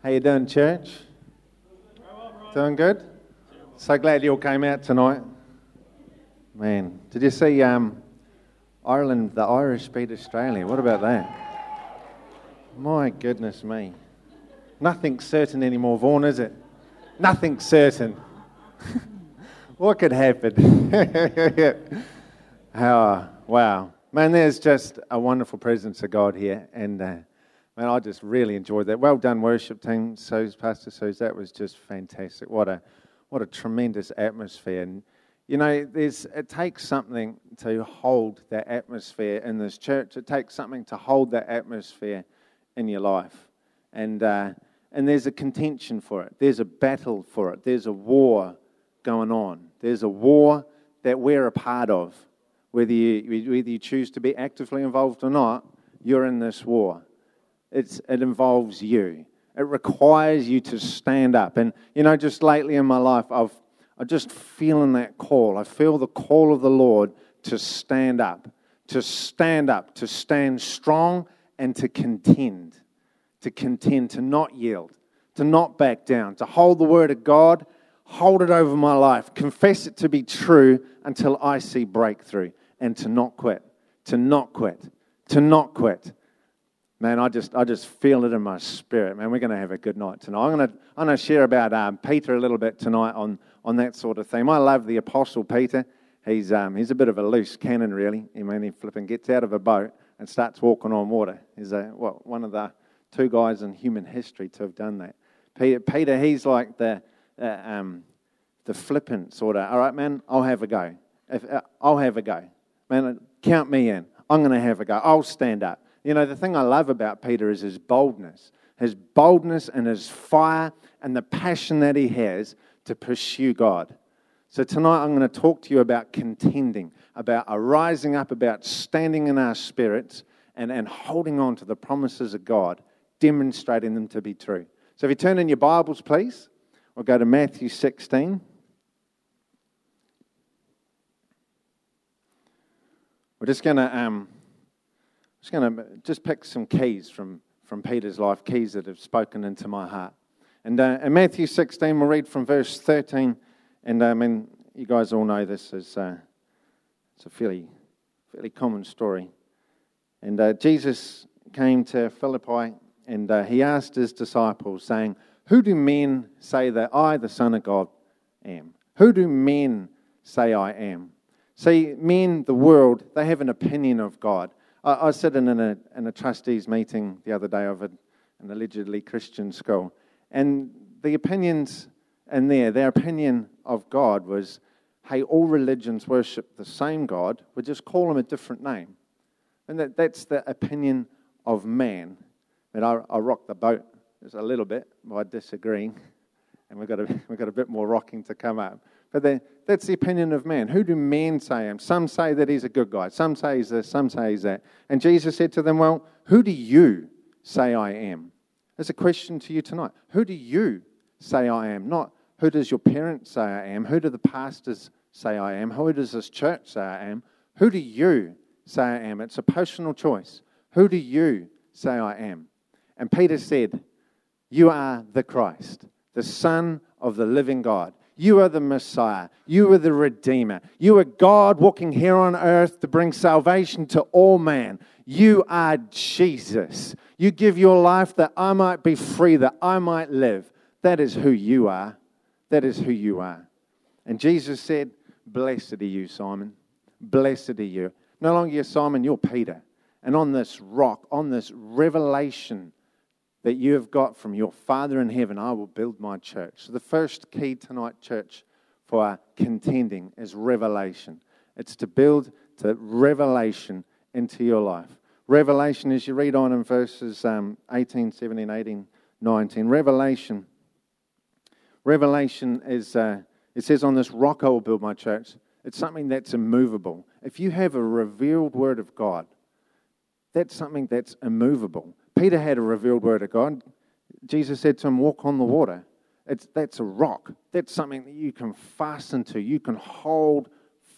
How you doing, church? Doing good? So glad you all came out tonight. Man, did you see um, Ireland, the Irish beat Australia? What about that? My goodness me. Nothing's certain anymore, Vaughan, is it? Nothing's certain. what could happen? How, wow. Man, there's just a wonderful presence of God here. And uh, man, I just really enjoyed that. Well done, worship team. So, Pastor Suze, that was just fantastic. What a, what a tremendous atmosphere. And, you know, there's, it takes something to hold that atmosphere in this church. It takes something to hold that atmosphere in your life. And, uh, and there's a contention for it, there's a battle for it, there's a war going on. There's a war that we're a part of. Whether you, whether you choose to be actively involved or not, you're in this war. It's, it involves you. It requires you to stand up. And, you know, just lately in my life, I've, I'm just feeling that call. I feel the call of the Lord to stand up, to stand up, to stand strong, and to contend to contend, to not yield, to not back down, to hold the word of God, hold it over my life, confess it to be true until I see breakthrough, and to not quit, to not quit, to not quit. Man, I just, I just feel it in my spirit. Man, we're going to have a good night tonight. I'm going to, I'm going to share about um, Peter a little bit tonight on, on that sort of theme. I love the Apostle Peter. He's, um, he's a bit of a loose cannon, really. I mean, he flipping gets out of a boat and starts walking on water. He's a, what, one of the two guys in human history to have done that. Peter, Peter he's like the, uh, um, the flippant sort of, all right, man, I'll have a go. If, uh, I'll have a go. Man, count me in. I'm going to have a go. I'll stand up. You know, the thing I love about Peter is his boldness, his boldness and his fire and the passion that he has to pursue God. So tonight I'm going to talk to you about contending, about arising up, about standing in our spirits and, and holding on to the promises of God demonstrating them to be true. So if you turn in your Bibles, please, we'll go to Matthew 16. We're just going to um, just going to just pick some keys from, from Peter's life, keys that have spoken into my heart. And uh, in Matthew 16, we'll read from verse 13. And I mean, you guys all know this is uh, it's a fairly fairly common story. And uh, Jesus came to Philippi and uh, he asked his disciples, saying, Who do men say that I, the Son of God, am? Who do men say I am? See, men, the world, they have an opinion of God. I, I was in a, in a trustees meeting the other day of an allegedly Christian school, and the opinions in there, their opinion of God was, hey, all religions worship the same God, we just call him a different name. And that, that's the opinion of man. And I, I rocked the boat just a little bit by disagreeing, and we've got, a, we've got a bit more rocking to come up. But the, that's the opinion of man. Who do men say him? Some say that he's a good guy. Some say he's this. Some say he's that. And Jesus said to them, Well, who do you say I am? There's a question to you tonight. Who do you say I am? Not who does your parents say I am? Who do the pastors say I am? Who does this church say I am? Who do you say I am? It's a personal choice. Who do you say I am? And Peter said, You are the Christ, the Son of the living God. You are the Messiah. You are the Redeemer. You are God walking here on earth to bring salvation to all man. You are Jesus. You give your life that I might be free, that I might live. That is who you are. That is who you are. And Jesus said, Blessed are you, Simon. Blessed are you. No longer you're Simon, you're Peter. And on this rock, on this revelation that you have got from your Father in heaven, I will build my church. So, the first key tonight, church, for our contending is revelation. It's to build the revelation into your life. Revelation, as you read on in verses um, 18, 17, 18, 19, Revelation. Revelation is, uh, it says, On this rock I will build my church. It's something that's immovable. If you have a revealed word of God, that's something that's immovable. Peter had a revealed word of God. Jesus said to him, Walk on the water. It's, that's a rock. That's something that you can fasten to. You can hold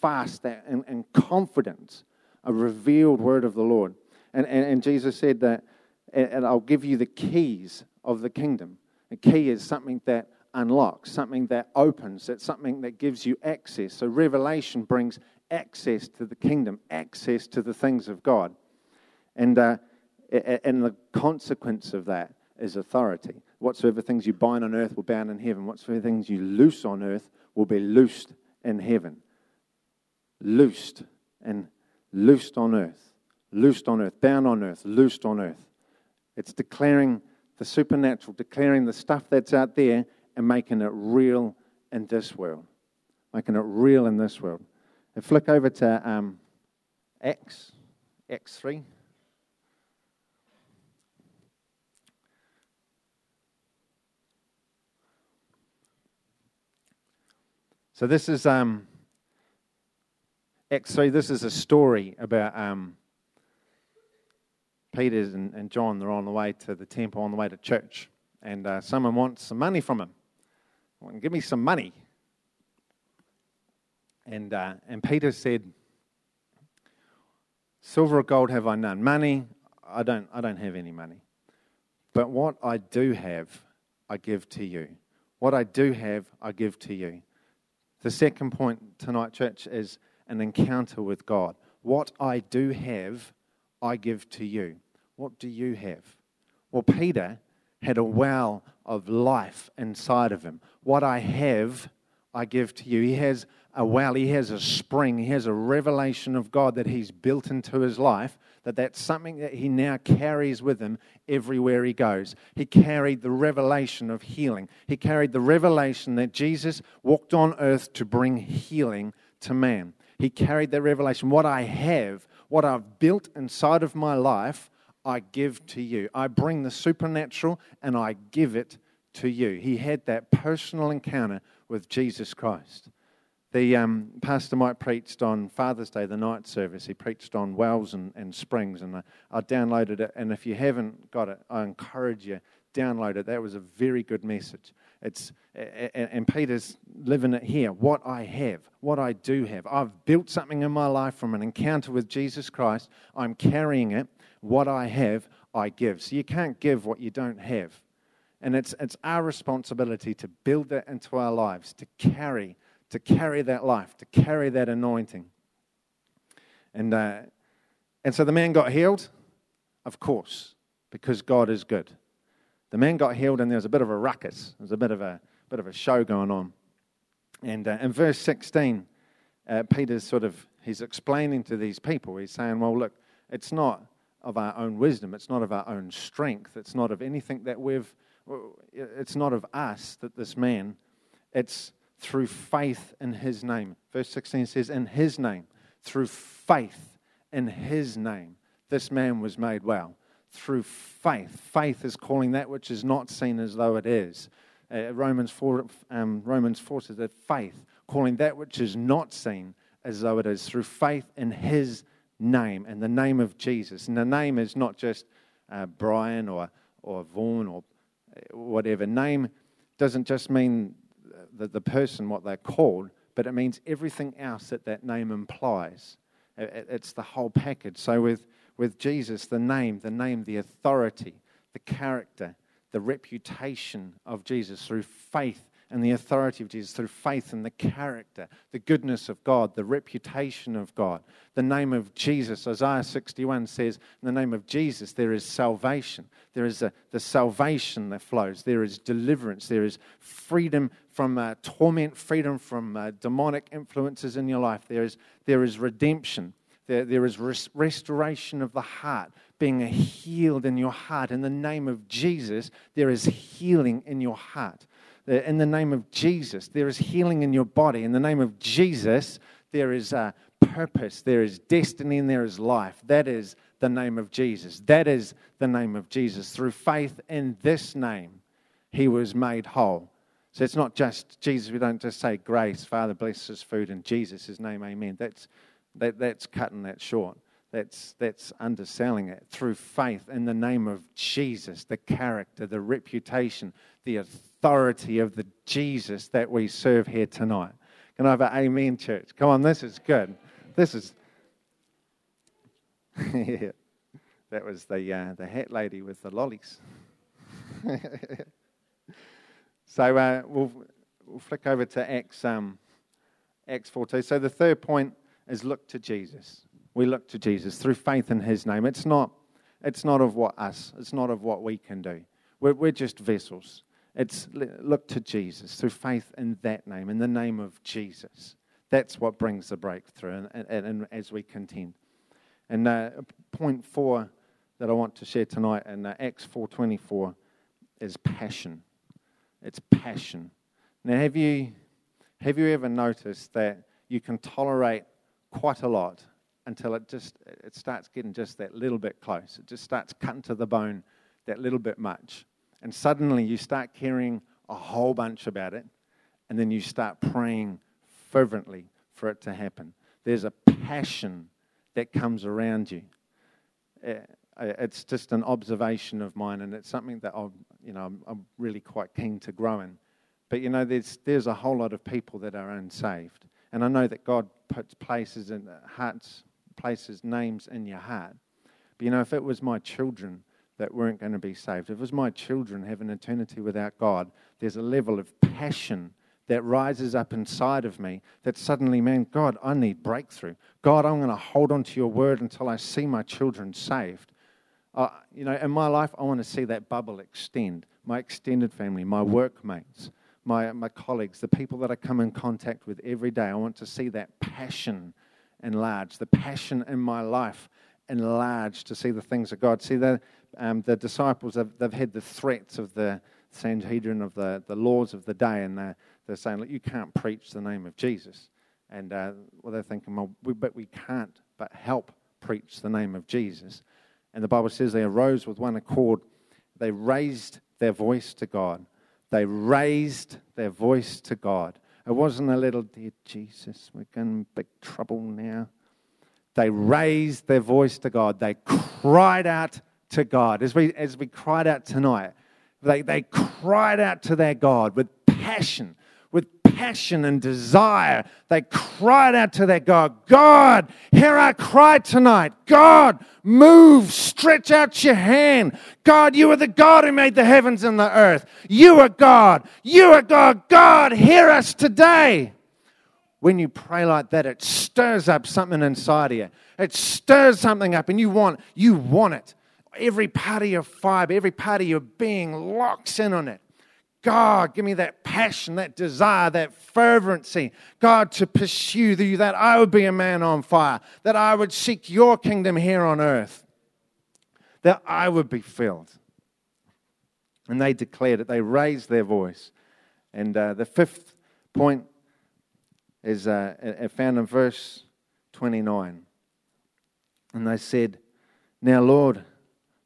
fast that in, in confidence, a revealed word of the Lord. And, and, and Jesus said that, and I'll give you the keys of the kingdom. A key is something that unlocks, something that opens, it's something that gives you access. So revelation brings access to the kingdom, access to the things of God. And, uh, and the consequence of that is authority. Whatsoever things you bind on earth will bound in heaven. Whatsoever things you loose on earth will be loosed in heaven. Loosed and loosed on earth. Loosed on earth. Bound on earth. Loosed on earth. It's declaring the supernatural, declaring the stuff that's out there and making it real in this world. Making it real in this world. And flick over to um, Acts, Acts 3. So this is um, Acts 3. This is a story about um, Peter and, and, John. They're on the way to the temple, on the way to church. And uh, someone wants some money from him. Well, give me some money. And, uh, and Peter said, Silver or gold have I none. Money, I don't, I don't have any money. But what I do have, I give to you. What I do have, I give to you. The second point tonight, church, is an encounter with God. What I do have, I give to you. What do you have? Well, Peter had a well of life inside of him. What I have, I give to you. He has a well, he has a spring, he has a revelation of God that he's built into his life, that that's something that he now carries with him everywhere he goes. He carried the revelation of healing. He carried the revelation that Jesus walked on earth to bring healing to man. He carried that revelation. What I have, what I've built inside of my life, I give to you. I bring the supernatural and I give it to you. He had that personal encounter with Jesus Christ. The um, pastor Mike preached on Father's Day, the night service. He preached on wells and, and springs, and I, I downloaded it. And if you haven't got it, I encourage you download it. That was a very good message. It's and Peter's living it here. What I have, what I do have. I've built something in my life from an encounter with Jesus Christ. I'm carrying it. What I have, I give. So you can't give what you don't have. And it's, it's our responsibility to build that into our lives, to carry to carry that life, to carry that anointing. And, uh, and so the man got healed, of course, because God is good. The man got healed, and there was a bit of a ruckus. There was a bit of a, bit of a show going on. And uh, in verse 16, uh, Peter's sort of, he's explaining to these people, he's saying, well, look, it's not of our own wisdom. It's not of our own strength. It's not of anything that we've, it's not of us that this man, it's through faith in his name. Verse 16 says, In his name, through faith in his name, this man was made well. Through faith. Faith is calling that which is not seen as though it is. Uh, Romans, 4, um, Romans 4 says that faith, calling that which is not seen as though it is, through faith in his name, and the name of Jesus. And the name is not just uh, Brian or, or Vaughan or uh, whatever. Name doesn't just mean the, the person what they're called, but it means everything else that that name implies. It, it's the whole package. So with, with Jesus, the name, the name, the authority, the character, the reputation of Jesus through faith and the authority of Jesus through faith and the character, the goodness of God, the reputation of God. The name of Jesus, Isaiah 61 says, in the name of Jesus, there is salvation. There is a, the salvation that flows. There is deliverance. There is freedom from uh, torment, freedom from uh, demonic influences in your life. There is, there is redemption. There, there is res- restoration of the heart, being healed in your heart. In the name of Jesus, there is healing in your heart in the name of Jesus, there is healing in your body. In the name of Jesus, there is a purpose, there is destiny, and there is life. That is the name of Jesus. That is the name of Jesus. Through faith in this name, he was made whole. So it's not just Jesus. We don't just say grace, Father bless his food in Jesus' name, amen. That's, that, that's cutting that short. That's, that's underselling it. Through faith in the name of Jesus, the character, the reputation, the authority of the Jesus that we serve here tonight. Can I have an amen, church? Come on, this is good. This is. yeah. That was the, uh, the hat lady with the lollies. So uh, we'll, we'll flick over to Acts, um, Acts 4.2. So the third point is look to Jesus. We look to Jesus through faith in his name. It's not, it's not of what us, it's not of what we can do. We're, we're just vessels. It's look to Jesus through faith in that name, in the name of Jesus. That's what brings the breakthrough, and, and, and as we contend. And uh, point four that I want to share tonight in uh, Acts 4:24 is passion. It's passion. Now, have you have you ever noticed that you can tolerate quite a lot until it just it starts getting just that little bit close? It just starts cutting to the bone that little bit much, and suddenly you start caring a whole bunch about it, and then you start praying fervently for it to happen. There's a passion that comes around you. Uh, Uh, it's just an observation of mine, and it's something that I'm, you know, I'm, I'm really quite keen to grow in. But you know, there's there's a whole lot of people that are unsaved, and I know that God puts places in hearts, places names in your heart. But you know, if it was my children that weren't going to be saved, if it was my children having eternity without God, there's a level of passion that rises up inside of me that suddenly, man, God, I need breakthrough. God, I'm going to hold on to your word until I see my children saved. Uh, you know, in my life, I want to see that bubble extend. My extended family, my workmates, my, my colleagues, the people that I come in contact with every day, I want to see that passion enlarged, the passion in my life enlarged to see the things of God. See, the, um, the disciples, have, they've had the threats of the Sanhedrin, of the, the laws of the day, and they're, they're saying, look, you can't preach the name of Jesus. And uh, well, they're thinking, well, we, but we can't but help preach the name of Jesus. And the Bible says they arose with one accord. They raised their voice to God. They raised their voice to God. It wasn't a little, dear Jesus, we're in big trouble now. They raised their voice to God. They cried out to God. As we, as we cried out tonight, they, they cried out to their God with passion passion and desire. They cried out to their God, God, hear our cry tonight. God, move, stretch out your hand. God, you are the God who made the heavens and the earth. You are God. You are God. God, hear us today. When you pray like that, it stirs up something inside of you. It stirs something up, and you want, you want it. Every part of your fiber, every part of your being locks in on it. God, give me that passion, that desire, that fervency, God, to pursue you, that I would be a man on fire, that I would seek your kingdom here on earth, that I would be filled. And they declared it, they raised their voice. And uh, the fifth point is uh, found in verse 29. And they said, Now, Lord,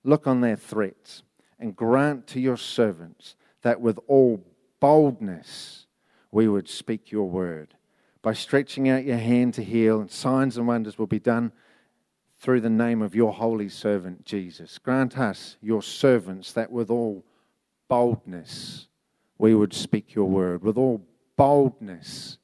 look on their threats and grant to your servants that with all boldness we would speak your word. By stretching out your hand to heal, and signs and wonders will be done through the name of your holy servant Jesus. Grant us, your servants, that with all boldness we would speak your word. With all boldness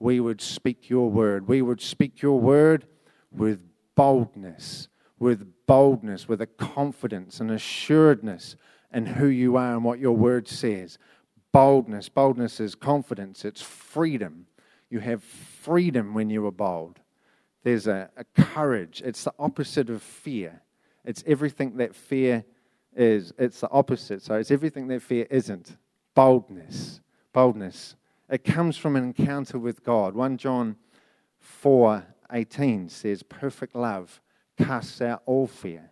we would speak your word. We would speak your word with boldness, with boldness, with a confidence and assuredness and who you are and what your word says. Boldness. Boldness is confidence, it's freedom. You have freedom when you are bold. There's a, a courage. It's the opposite of fear. It's everything that fear is. It's the opposite. So it's everything that fear isn't. Boldness. Boldness. It comes from an encounter with God. 1 John 4 18 says, Perfect love casts out all fear.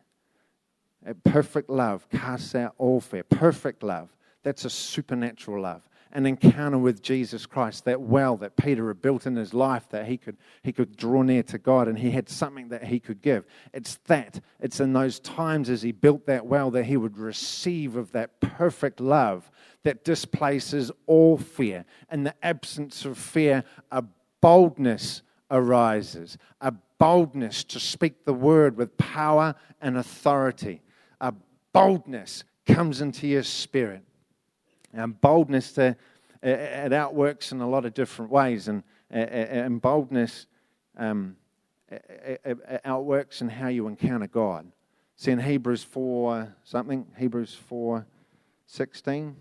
Perfect love casts out all fear. Perfect love. That's a supernatural love. An encounter with Jesus Christ, that well that Peter had built in his life, that he could, he could draw near to God and he had something that he could give. It's that. It's in those times as he built that well that he would receive of that perfect love that displaces all fear. In the absence of fear, a boldness arises, a boldness to speak the word with power and authority a boldness comes into your spirit. And boldness, to, it outworks in a lot of different ways. And, uh, and boldness um, outworks in how you encounter God. See in Hebrews 4 something, Hebrews 4 16,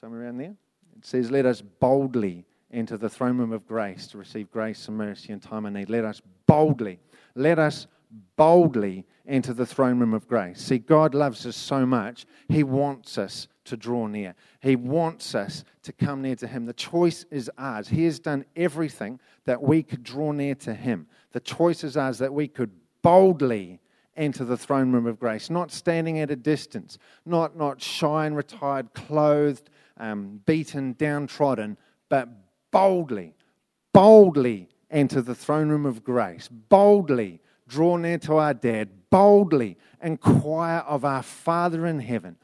somewhere around there. It says, Let us boldly enter the throne room of grace to receive grace and mercy in time of need. Let us boldly, let us boldly enter the throne room of grace. See, God loves us so much, He wants us to draw near. He wants us to come near to Him. The choice is ours. He has done everything that we could draw near to Him. The choice is ours that we could boldly enter the throne room of grace, not standing at a distance, not, not shy and retired, clothed, um, beaten, downtrodden, but boldly, boldly enter the throne room of grace, boldly draw near to our dad, boldly inquire of our Father in heaven,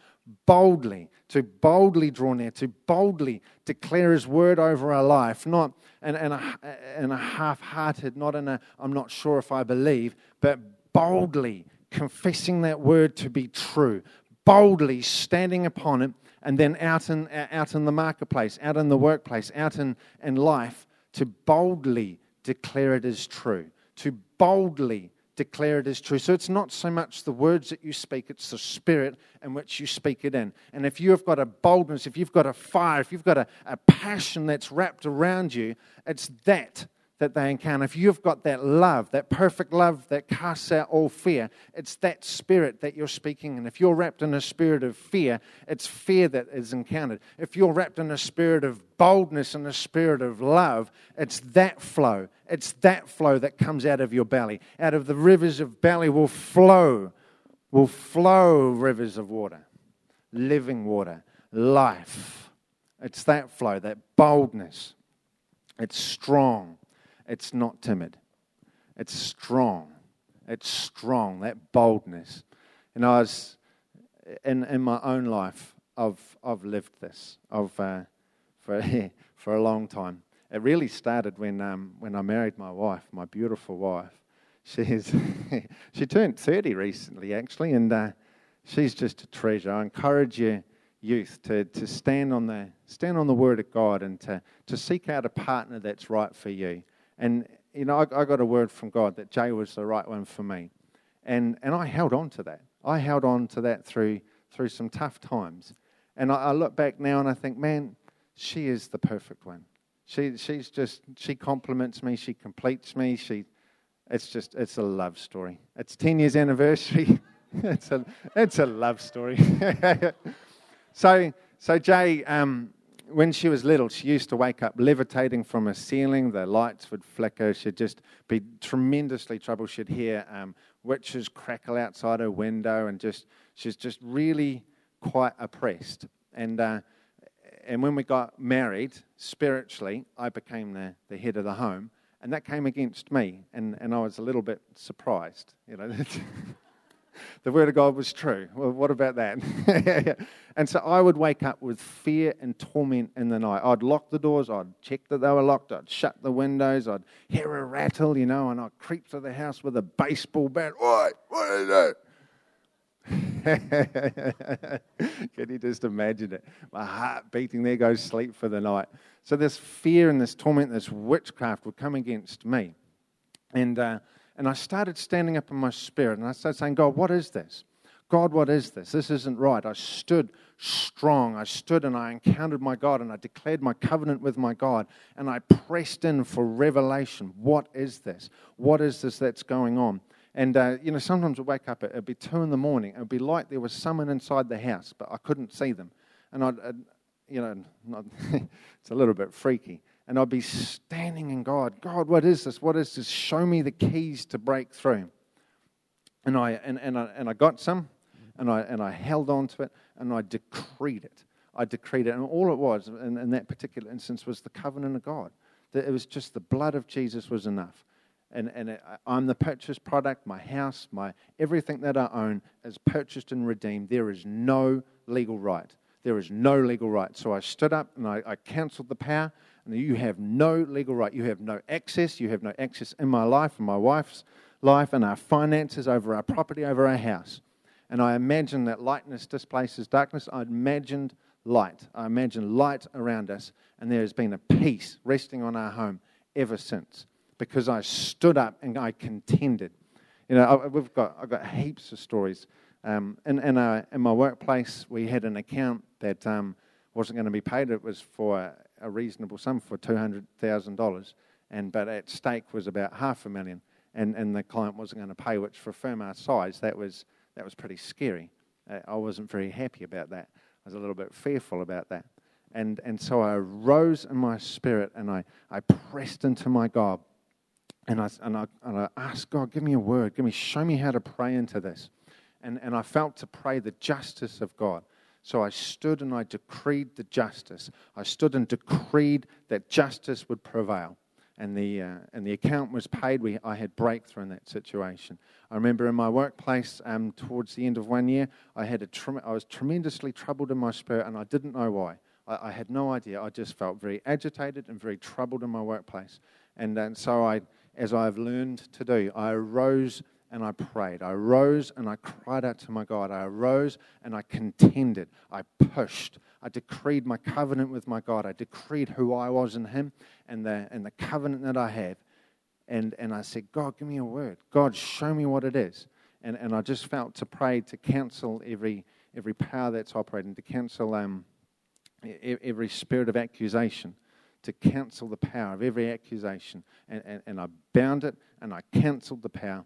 boldly, to boldly draw near, to boldly declare His word over our life, not in, in a, in a half hearted, not in a I'm not sure if I believe, but boldly confessing that word to be true, boldly standing upon it, and then out in, out in the marketplace, out in the workplace, out in, in life, to boldly declare it as true, to boldly declare it as true. So it's not so much the words that you speak, it's the spirit in which you speak it in. And if you've got a boldness, if you've got a fire, if you've got a, a passion that's wrapped around you, it's that that they encounter. If you've got that love, that perfect love that casts out all fear, it's that spirit that you're speaking in. If you're wrapped in a spirit of fear, it's fear that is encountered. If you're wrapped in a spirit of boldness and a spirit of love, it's that flow. It's that flow that comes out of your belly. Out of the rivers of belly will flow, will flow rivers of water, living water, life. It's that flow, that boldness. It's strong. It's not timid. It's strong. It's strong, that boldness. And I was, in, in my own life, I've, I've lived this I've, uh, for, for a long time. It really started when, um, when I married my wife, my beautiful wife. She's, she turned 30 recently, actually, and uh, she's just a treasure. I encourage you, youth, to, to stand, on the, stand on the Word of God and to, to seek out a partner that's right for you. And, you know, I, I got a word from God that Jay was the right one for me. And, and I held on to that. I held on to that through, through some tough times. And I, I look back now and I think, man, she is the perfect one. She, she's just, she compliments me, she completes me, she, it's just, it's a love story. It's 10 years anniversary. it's, a, it's a love story. so, so Jay, um, when she was little, she used to wake up levitating from a ceiling. The lights would flicker. She'd just be tremendously troubled. She'd hear um, witches crackle outside her window, and just she's just really quite oppressed. And uh, and when we got married, spiritually, I became the, the head of the home, and that came against me, and, and I was a little bit surprised. You know, the word of God was true. Well, what about that? and so I would wake up with fear and torment in the night. I'd lock the doors, I'd check that they were locked, I'd shut the windows, I'd hear a rattle, you know, and I'd creep to the house with a baseball bat. What? What is it? Can you just imagine it? My heart beating, there goes sleep for the night. So, this fear and this torment, this witchcraft would come against me. And, uh, and I started standing up in my spirit and I started saying, God, what is this? God, what is this? This isn't right. I stood strong. I stood and I encountered my God and I declared my covenant with my God and I pressed in for revelation. What is this? What is this that's going on? And, uh, you know, sometimes I'd wake up, it'd be two in the morning. It'd be like there was someone inside the house, but I couldn't see them. And I'd, I'd you know, not, it's a little bit freaky and I'd be standing in God. God, what is this? What is this? Show me the keys to break through. And I, and, and I, and I got some, and I, and I held on to it, and I decreed it. I decreed it. And all it was in, in that particular instance was the covenant of God. It was just the blood of Jesus was enough. And, and it, I'm the purchased product. My house, my everything that I own is purchased and redeemed. There is no legal right. There is no legal right. So I stood up and I, I canceled the power you have no legal right. You have no access. You have no access in my life, in my wife's life, and our finances, over our property, over our house. And I imagine that lightness displaces darkness. I imagined light. I imagine light around us, and there has been a peace resting on our home ever since because I stood up and I contended. You know, we've got, I've got heaps of stories. Um, in, in, our, in my workplace, we had an account that um, wasn't going to be paid. It was for a reasonable sum for $200,000, and but at stake was about half a million, and, and the client wasn't going to pay, which for a firm our size, that was, that was pretty scary. Uh, I wasn't very happy about that. I was a little bit fearful about that. And, and so I rose in my spirit and I, I pressed into my God. And I, and, I, and I asked God, give me a word, give me, show me how to pray into this. And, and I felt to pray the justice of God. So I stood and I decreed the justice. I stood and decreed that justice would prevail. And the, uh, and the account was paid. We, I had breakthrough in that situation. I remember in my workplace, um, towards the end of one year, I, had a tre- I was tremendously troubled in my spirit, and I didn't know why. I, I, had no idea. I just felt very agitated and very troubled in my workplace. And, and so, I, as I've learned to do, I arose and I prayed. I rose and I cried out to my God. I arose and I contended. I pushed. I decreed my covenant with my God. I decreed who I was in Him and the, and the covenant that I have. And, and I said, God, give me a word. God, show me what it is. And, and I just felt to pray to cancel every, every power that's operating, to cancel um, every spirit of accusation, to cancel the power of every accusation. And, and, and I bound it and I canceled the power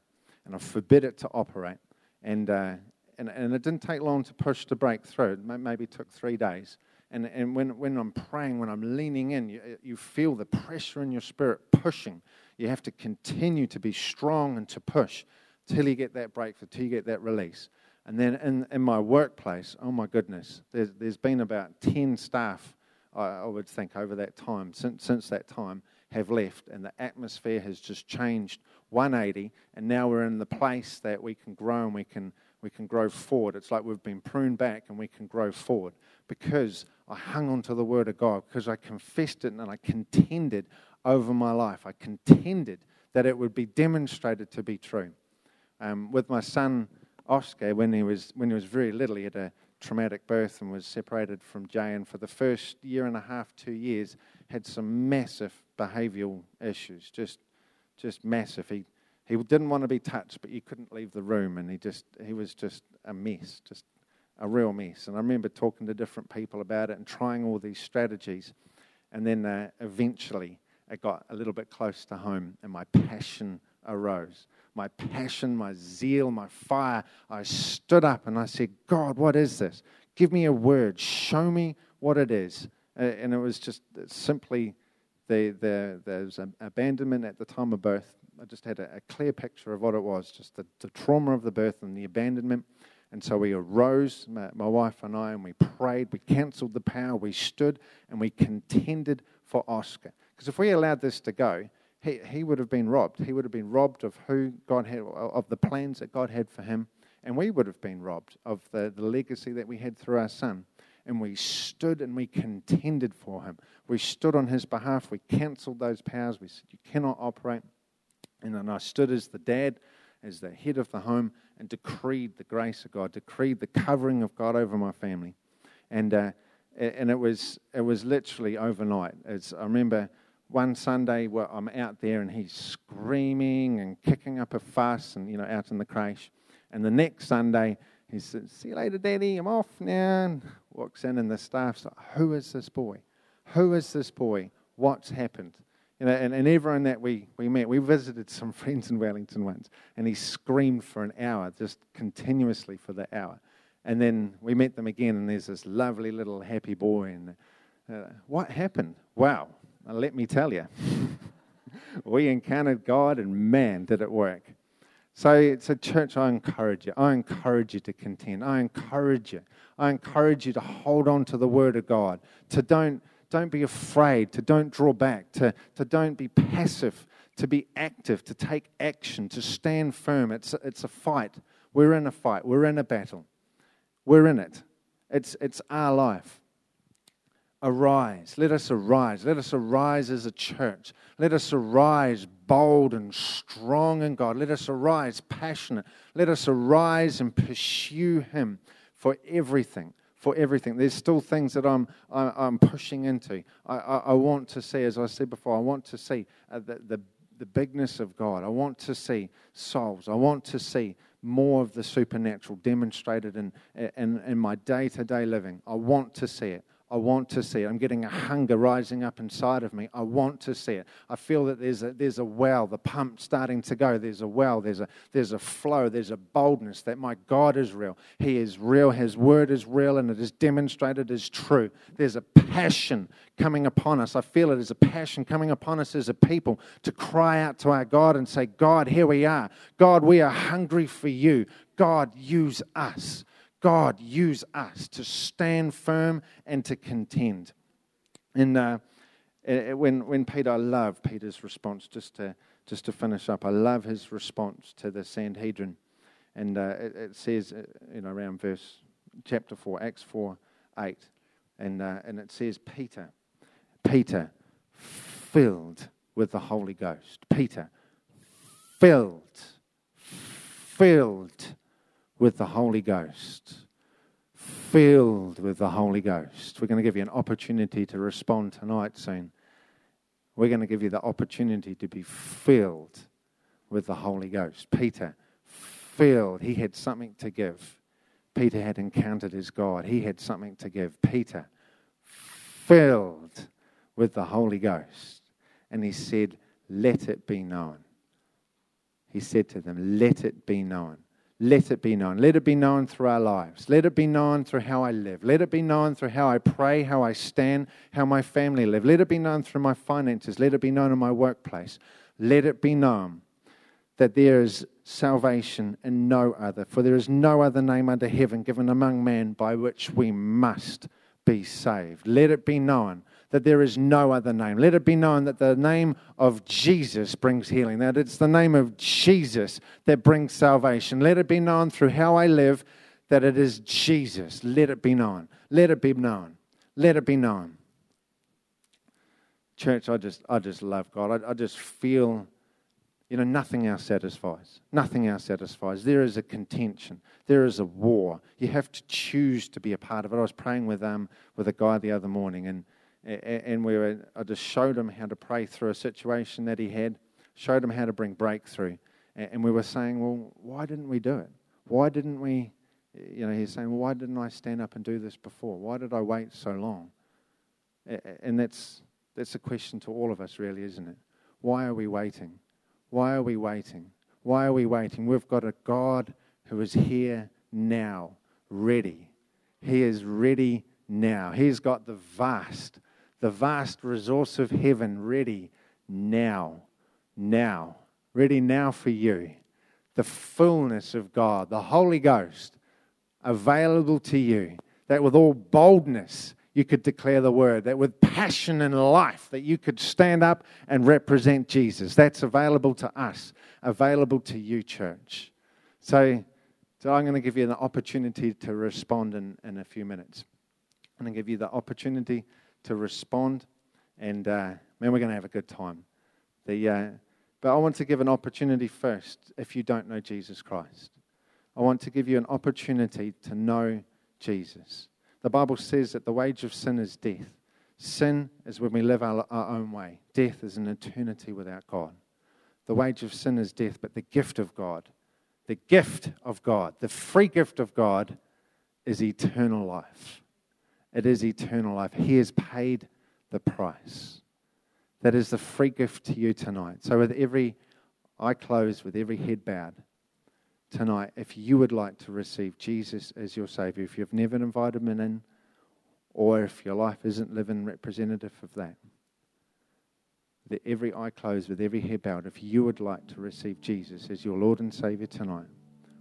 and I forbid it to operate. And, uh, and, and it didn't take long to push to break through. It maybe took three days. And, and when, when I'm praying, when I'm leaning in, you, you feel the pressure in your spirit pushing. You have to continue to be strong and to push till you get that breakthrough, till you get that release. And then in, in my workplace, oh my goodness, there's, there's been about 10 staff, I, I would think, over that time, since, since that time, have left. And the atmosphere has just changed 180. And now we're in the place that we can grow and we can, we can grow forward. It's like we've been pruned back and we can grow forward because I hung on to the Word of God, because I confessed it and I contended over my life. I contended that it would be demonstrated to be true. Um, with my son, Oscar, when he was when he was very little, he had a traumatic birth and was separated from Jay. And for the first year and a half, two years, had some massive behavioural issues, just just massive. He he didn't want to be touched, but you couldn't leave the room, and he just he was just a mess, just a real mess. And I remember talking to different people about it and trying all these strategies, and then uh, eventually it got a little bit close to home, and my passion arose my passion, my zeal, my fire, I stood up and I said, God, what is this? Give me a word. Show me what it is. And it was just simply the, the, there's an abandonment at the time of birth. I just had a, a clear picture of what it was just the, the, trauma of the birth and the abandonment. And so we arose, my, my wife and I, and we prayed. We cancelled the power. We stood and we contended for Oscar. Because if we allowed this to go, he, he would have been robbed. He would have been robbed of who God had, of the plans that God had for him. And we would have been robbed of the, the legacy that we had through our son. And we stood and we contended for him. We stood on his behalf. We cancelled those powers. We said, You cannot operate. And then I stood as the dad, as the head of the home, and decreed the grace of God, decreed the covering of God over my family. And, uh, and it, was, it was literally overnight. As I remember one Sunday where I'm out there and he's screaming and kicking up a fuss and, you know, out in the crash. And the next Sunday, he says, See you later, Daddy, I'm off now. And walks in and the staff's like, Who is this boy? Who is this boy? What's happened? You know, and, and everyone that we, we met, we visited some friends in Wellington once, and he screamed for an hour, just continuously for the hour. And then we met them again, and there's this lovely little happy boy. And uh, what happened? Wow, let me tell you, we encountered God, and man, did it work. So it's a church, I encourage you. I encourage you to contend. I encourage you. I encourage you to hold on to the Word of God, to don't, don't be afraid, to don't draw back, to, to don't be passive, to be active, to take action, to stand firm. It's, it's a fight. We're in a fight. We're in a battle. We're in it. It's, it's our life arise. Let us arise. Let us arise as a church. Let us arise bold and strong in God. Let us arise passionate. Let us arise and pursue Him for everything. For everything. There's still things that I'm, I'm pushing into. I, I, I want to see, as I said before, I want to see uh, the, the, the bigness of God. I want to see souls. I want to see more of the supernatural demonstrated in, in, in my day to day living. I want to see it. I want to see it. I'm getting a hunger rising up inside of me. I want to see it. I feel that there's a, there's a well, the pump starting to go. There's a well, there's a, there's a flow, there's a boldness that my God is real. He is real. His word is real, and it is demonstrated as true. There's a passion coming upon us. I feel it as a passion coming upon us as a people to cry out to our God and say, God, here we are. God, we are hungry for you. God, use us. God use us to stand firm and to contend. And uh, when, when Peter, I love Peter's response, just to, just to finish up, I love his response to the Sanhedrin. And uh, it, it, says, uh, you know, around verse chapter 4, Acts 4 8. And, uh, and it says, Peter, Peter, filled with the Holy Ghost. Peter, filled, filled with the Holy Ghost. Filled with the Holy Ghost. We're going to give you an opportunity to respond tonight soon. We're going to give you the opportunity to be filled with the Holy Ghost. Peter, filled. He had something to give. Peter had encountered his God. He had something to give. Peter, filled with the Holy Ghost. And he said, Let it be known. He said to them, Let it be known let it be known. Let it be known through our lives. Let it be known through how I live. Let it be known through how I pray, how I stand, how my family live. Let it be known through my finances. Let it be known in my workplace. Let it be known that there is salvation in no other, for there is no other name under heaven given among men by which we must be saved. Let it be known that there is no other name. Let it be known that the name of Jesus brings healing, that it's the name of Jesus that brings salvation. Let it be known through how I live that it is Jesus. Let it be known. Let it be known. Let it be known. Church, I just, I just love God. I, I just feel you know, nothing else satisfies. Nothing else satisfies. There is a contention. There is a war. You have to choose to be a part of it. I was praying with um with a guy the other morning, and and we were, I just showed him how to pray through a situation that he had, showed him how to bring breakthrough. And we were saying, well, why didn't we do it? Why didn't we, you know, he's saying, well, why didn't I stand up and do this before? Why did I wait so long? And that's, that's a question to all of us, really, isn't it? Why are we waiting? Why are we waiting? Why are we waiting? We've got a God who is here now, ready. He is ready now. He's got the vast the vast resource of heaven ready now. Now. Ready now for you. The fullness of God, the Holy Ghost, available to you. That with all boldness you could declare the word, that with passion and life that you could stand up and represent Jesus. That's available to us, available to you, church. So, so I'm going to give you an opportunity to respond in, in a few minutes. I'm going to give you the opportunity to respond. And uh, man, we're going to have a good time. The, uh, but I want to give an opportunity first if you don't know Jesus Christ. I want to give you an opportunity to know Jesus. The Bible says that the wage of sin is death. Sin is when we live our, our own way, death is an eternity without God. The wage of sin is death, but the gift of God, the gift of God, the free gift of God is eternal life. It is eternal life. He has paid the price. That is the free gift to you tonight. So, with every eye closed, with every head bowed, tonight, if you would like to receive Jesus as your Savior, if you've never invited Him in, or if your life isn't living representative of that, with every eye closed, with every head bowed, if you would like to receive Jesus as your Lord and Savior tonight,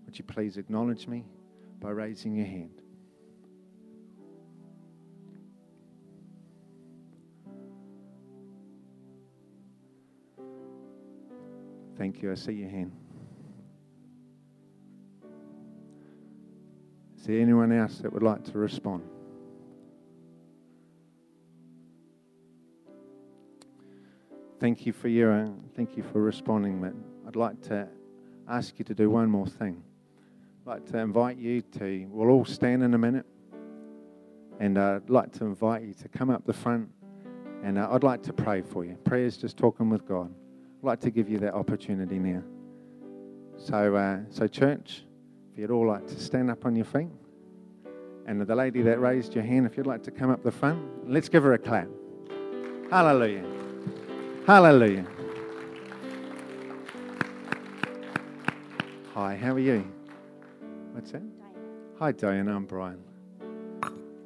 would you please acknowledge me by raising your hand? Thank you. I see your hand. Is there anyone else that would like to respond? Thank you for your thank you for responding, but I'd like to ask you to do one more thing. I'd like to invite you to we'll all stand in a minute, and uh, I'd like to invite you to come up the front, and uh, I'd like to pray for you. Prayer is just talking with God. Like to give you that opportunity now. So, uh, so church, if you'd all like to stand up on your feet, And the lady that raised your hand, if you'd like to come up the front, let's give her a clap. Hallelujah. Hallelujah. Hi, how are you? What's that? Hi, Diana. I'm Brian.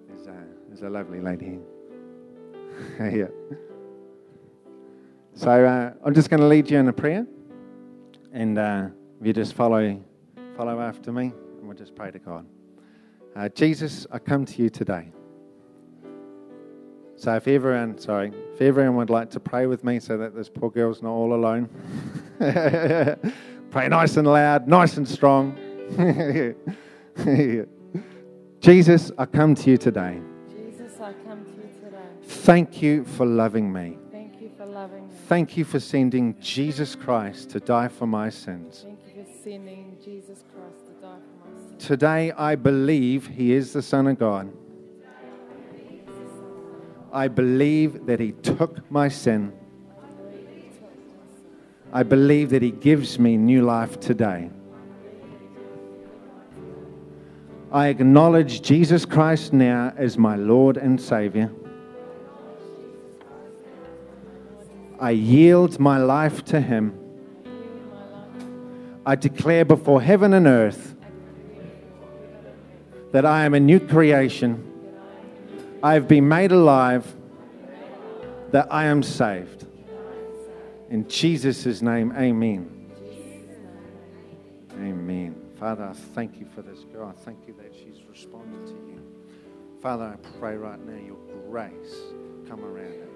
There's a, there's a lovely lady here. yeah. So uh, I'm just going to lead you in a prayer, and uh, if you just follow, follow after me, and we'll just pray to God. Uh, Jesus, I come to you today. So if everyone, sorry, if everyone would like to pray with me, so that this poor girl's not all alone, pray nice and loud, nice and strong. Jesus, I come to you today. Jesus, I come to you today. Thank you for loving me. Thank you for sending Jesus Christ to die for my sins. Thank you for sending Jesus Christ to die for my sins. Today I believe he is the Son of God. I believe that he took my sin. I believe that he gives me new life today. I acknowledge Jesus Christ now as my Lord and Savior. I yield my life to him. I declare before heaven and earth that I am a new creation. I have been made alive, that I am saved. In Jesus' name, amen. Amen. Father, I thank you for this girl. I thank you that she's responded to you. Father, I pray right now your grace come around her.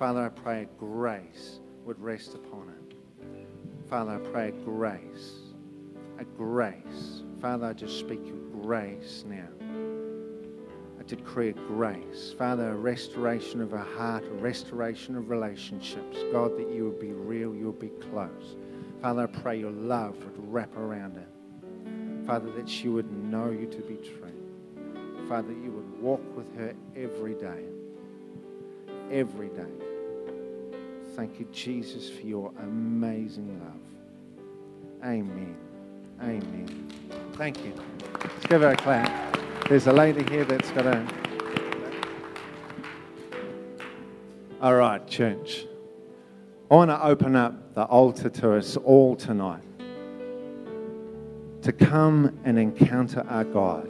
Father, I pray grace would rest upon her. Father, I pray grace, a grace. Father, I just speak your grace now. I decree a grace. Father, a restoration of her heart, a restoration of relationships. God, that you would be real, you would be close. Father, I pray your love would wrap around her. Father, that she would know you to be true. Father, that you would walk with her every day. Every day. Thank you, Jesus, for your amazing love. Amen. Amen. Thank you. Let's give her a clap. There's a lady here that's got a. All right, church. I want to open up the altar to us all tonight to come and encounter our God.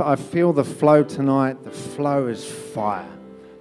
I feel the flow tonight. The flow is fire.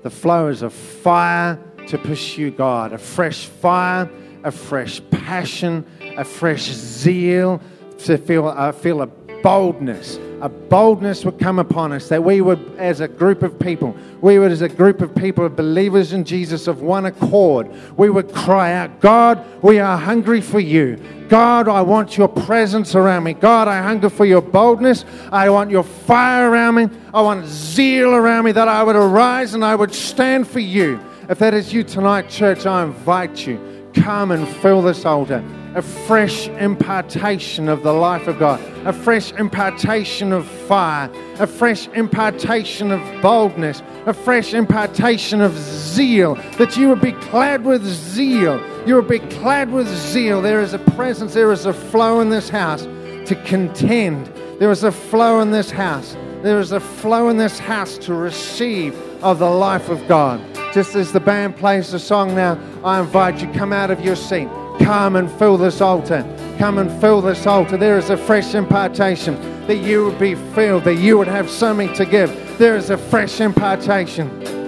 The flow is a fire to pursue God, a fresh fire, a fresh passion, a fresh zeal to feel, uh, feel a boldness. A boldness would come upon us that we would, as a group of people, we would, as a group of people of believers in Jesus of one accord, we would cry out, God, we are hungry for you. God, I want your presence around me. God, I hunger for your boldness. I want your fire around me. I want zeal around me that I would arise and I would stand for you. If that is you tonight, church, I invite you. Come and fill this altar a fresh impartation of the life of God, a fresh impartation of fire, a fresh impartation of boldness, a fresh impartation of zeal, that you would be clad with zeal. You would be clad with zeal. There is a presence, there is a flow in this house to contend. There is a flow in this house. There is a flow in this house to receive of the life of God. Just as the band plays the song now, I invite you come out of your seat. Come and fill this altar. Come and fill this altar. There is a fresh impartation that you would be filled, that you would have something to give. There is a fresh impartation.